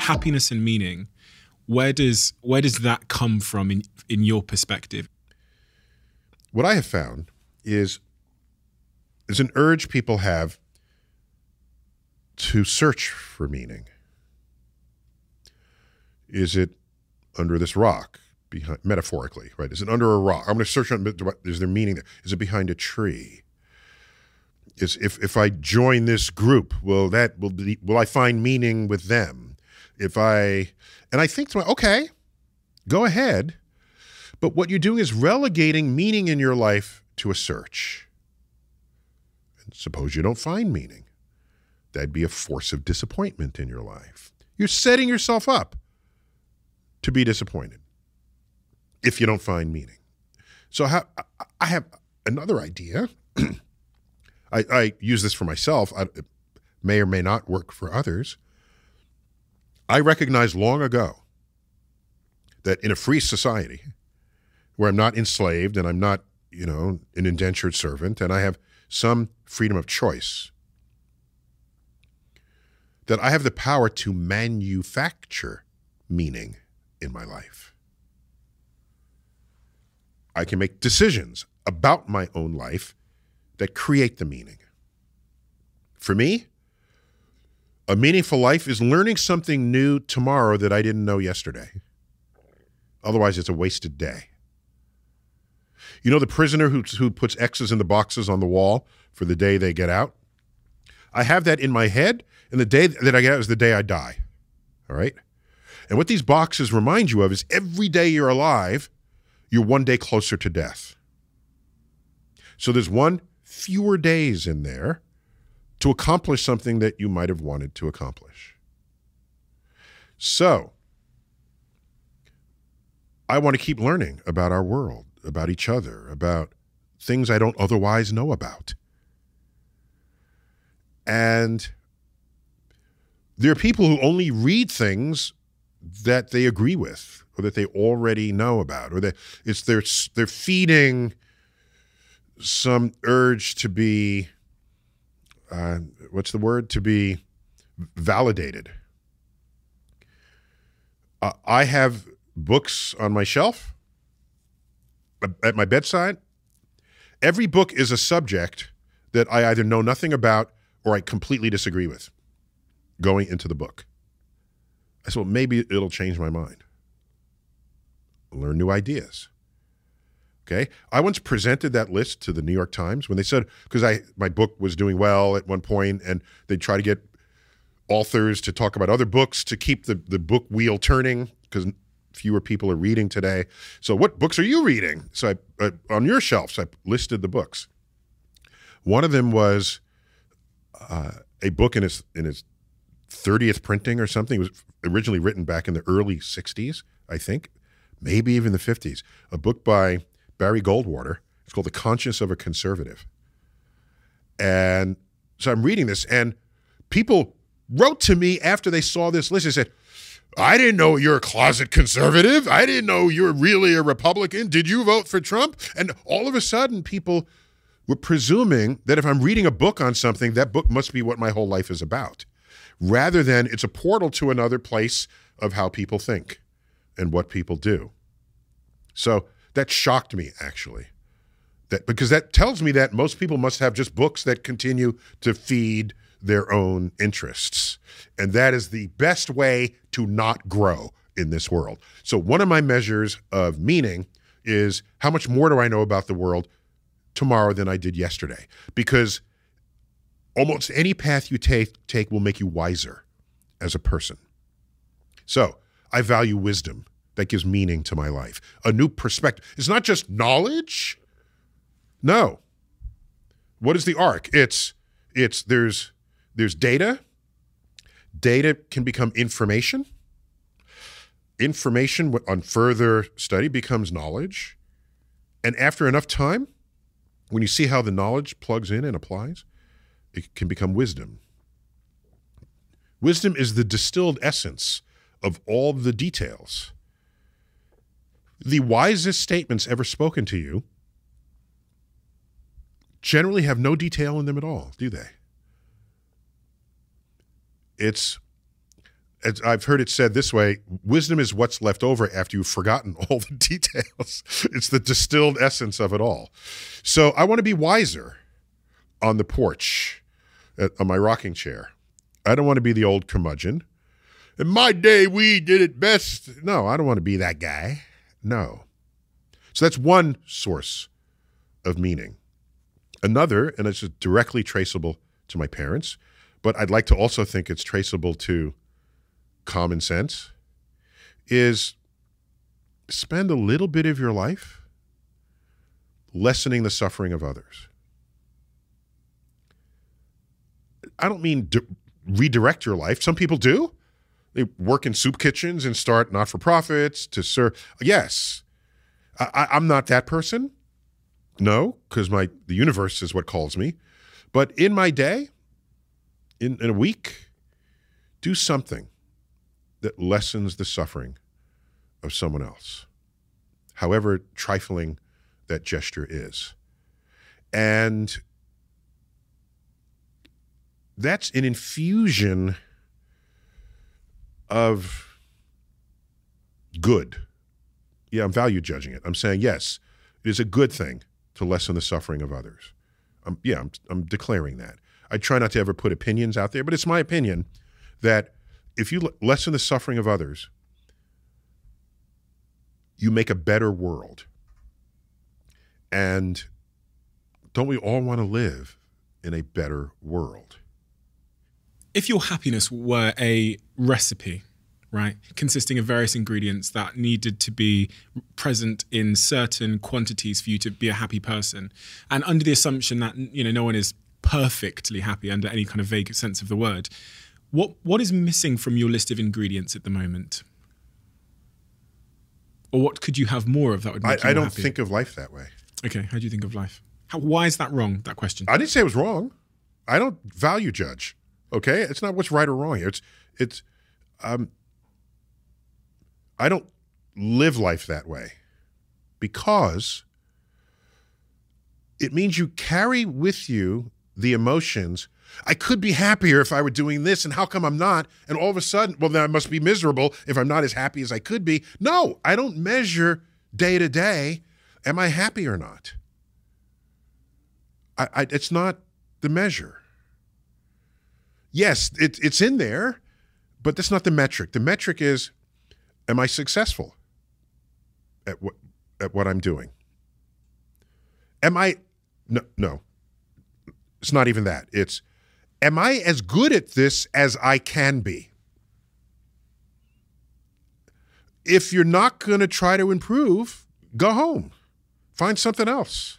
Happiness and meaning. Where does where does that come from in in your perspective? What I have found is is an urge people have to search for meaning. Is it under this rock, behind, metaphorically, right? Is it under a rock? I'm going to search on. Is there meaning there? Is it behind a tree? Is if if I join this group, will that will be will I find meaning with them? If I and I think to my, okay, go ahead, but what you're doing is relegating meaning in your life to a search. And suppose you don't find meaning, that'd be a force of disappointment in your life. You're setting yourself up to be disappointed if you don't find meaning. So I have another idea. I, I, use this for myself. I, it may or may not work for others. I recognized long ago that in a free society where I'm not enslaved and I'm not, you know, an indentured servant and I have some freedom of choice, that I have the power to manufacture meaning in my life. I can make decisions about my own life that create the meaning. For me, a meaningful life is learning something new tomorrow that I didn't know yesterday. Otherwise, it's a wasted day. You know the prisoner who, who puts X's in the boxes on the wall for the day they get out? I have that in my head, and the day that I get out is the day I die. All right? And what these boxes remind you of is every day you're alive, you're one day closer to death. So there's one fewer days in there to accomplish something that you might have wanted to accomplish. So I want to keep learning about our world, about each other, about things I don't otherwise know about. And there are people who only read things that they agree with or that they already know about or that it's they're they're feeding some urge to be uh, what's the word to be validated uh, i have books on my shelf at my bedside every book is a subject that i either know nothing about or i completely disagree with going into the book I said, well, maybe it'll change my mind. Learn new ideas. Okay. I once presented that list to the New York Times when they said, because I my book was doing well at one point, and they try to get authors to talk about other books to keep the, the book wheel turning because fewer people are reading today. So, what books are you reading? So, I, on your shelves, I listed the books. One of them was uh, a book in its in its 30th printing or something. It was originally written back in the early 60s, I think, maybe even the 50s. A book by Barry Goldwater. It's called The Conscience of a Conservative. And so I'm reading this, and people wrote to me after they saw this list and said, I didn't know you're a closet conservative. I didn't know you're really a Republican. Did you vote for Trump? And all of a sudden, people were presuming that if I'm reading a book on something, that book must be what my whole life is about rather than it's a portal to another place of how people think and what people do. So that shocked me actually. That because that tells me that most people must have just books that continue to feed their own interests. And that is the best way to not grow in this world. So one of my measures of meaning is how much more do I know about the world tomorrow than I did yesterday? Because almost any path you take, take will make you wiser as a person. So I value wisdom. That gives meaning to my life. A new perspective. It's not just knowledge. No. What is the arc? It's it's there's there's data. Data can become information. Information on further study becomes knowledge. And after enough time, when you see how the knowledge plugs in and applies, it can become wisdom. Wisdom is the distilled essence of all the details. The wisest statements ever spoken to you generally have no detail in them at all, do they? it's I've heard it said this way wisdom is what's left over after you've forgotten all the details. It's the distilled essence of it all. So I want to be wiser on the porch, at, on my rocking chair. I don't want to be the old curmudgeon. In my day, we did it best. No, I don't want to be that guy. No. So that's one source of meaning. Another, and it's directly traceable to my parents, but I'd like to also think it's traceable to common sense, is spend a little bit of your life lessening the suffering of others. I don't mean di- redirect your life. Some people do. They work in soup kitchens and start not for profits to serve. Yes, I, am not that person. No, because my the universe is what calls me. But in my day, in, in a week, do something that lessens the suffering of someone else, however trifling that gesture is. And that's an infusion of good. Yeah, I'm value judging it. I'm saying, yes, it is a good thing to lessen the suffering of others. Um, yeah, I'm, I'm declaring that. I try not to ever put opinions out there, but it's my opinion that if you lessen the suffering of others, you make a better world. And don't we all want to live in a better world? If your happiness were a recipe, right, consisting of various ingredients that needed to be present in certain quantities for you to be a happy person, and under the assumption that you know no one is perfectly happy under any kind of vague sense of the word, what what is missing from your list of ingredients at the moment? Or what could you have more of that would make I, you I don't happy? think of life that way. Okay, how do you think of life? How, why is that wrong? That question. I didn't say it was wrong. I don't value judge. Okay, it's not what's right or wrong here. It's it's um. I don't live life that way because it means you carry with you the emotions. I could be happier if I were doing this, and how come I'm not? And all of a sudden, well, then I must be miserable if I'm not as happy as I could be. No, I don't measure day to day. Am I happy or not? I, I, it's not the measure. Yes, it, it's in there, but that's not the metric. The metric is, am I successful at what at what I'm doing? Am I? No, no. It's not even that. It's, am I as good at this as I can be? If you're not going to try to improve, go home. Find something else.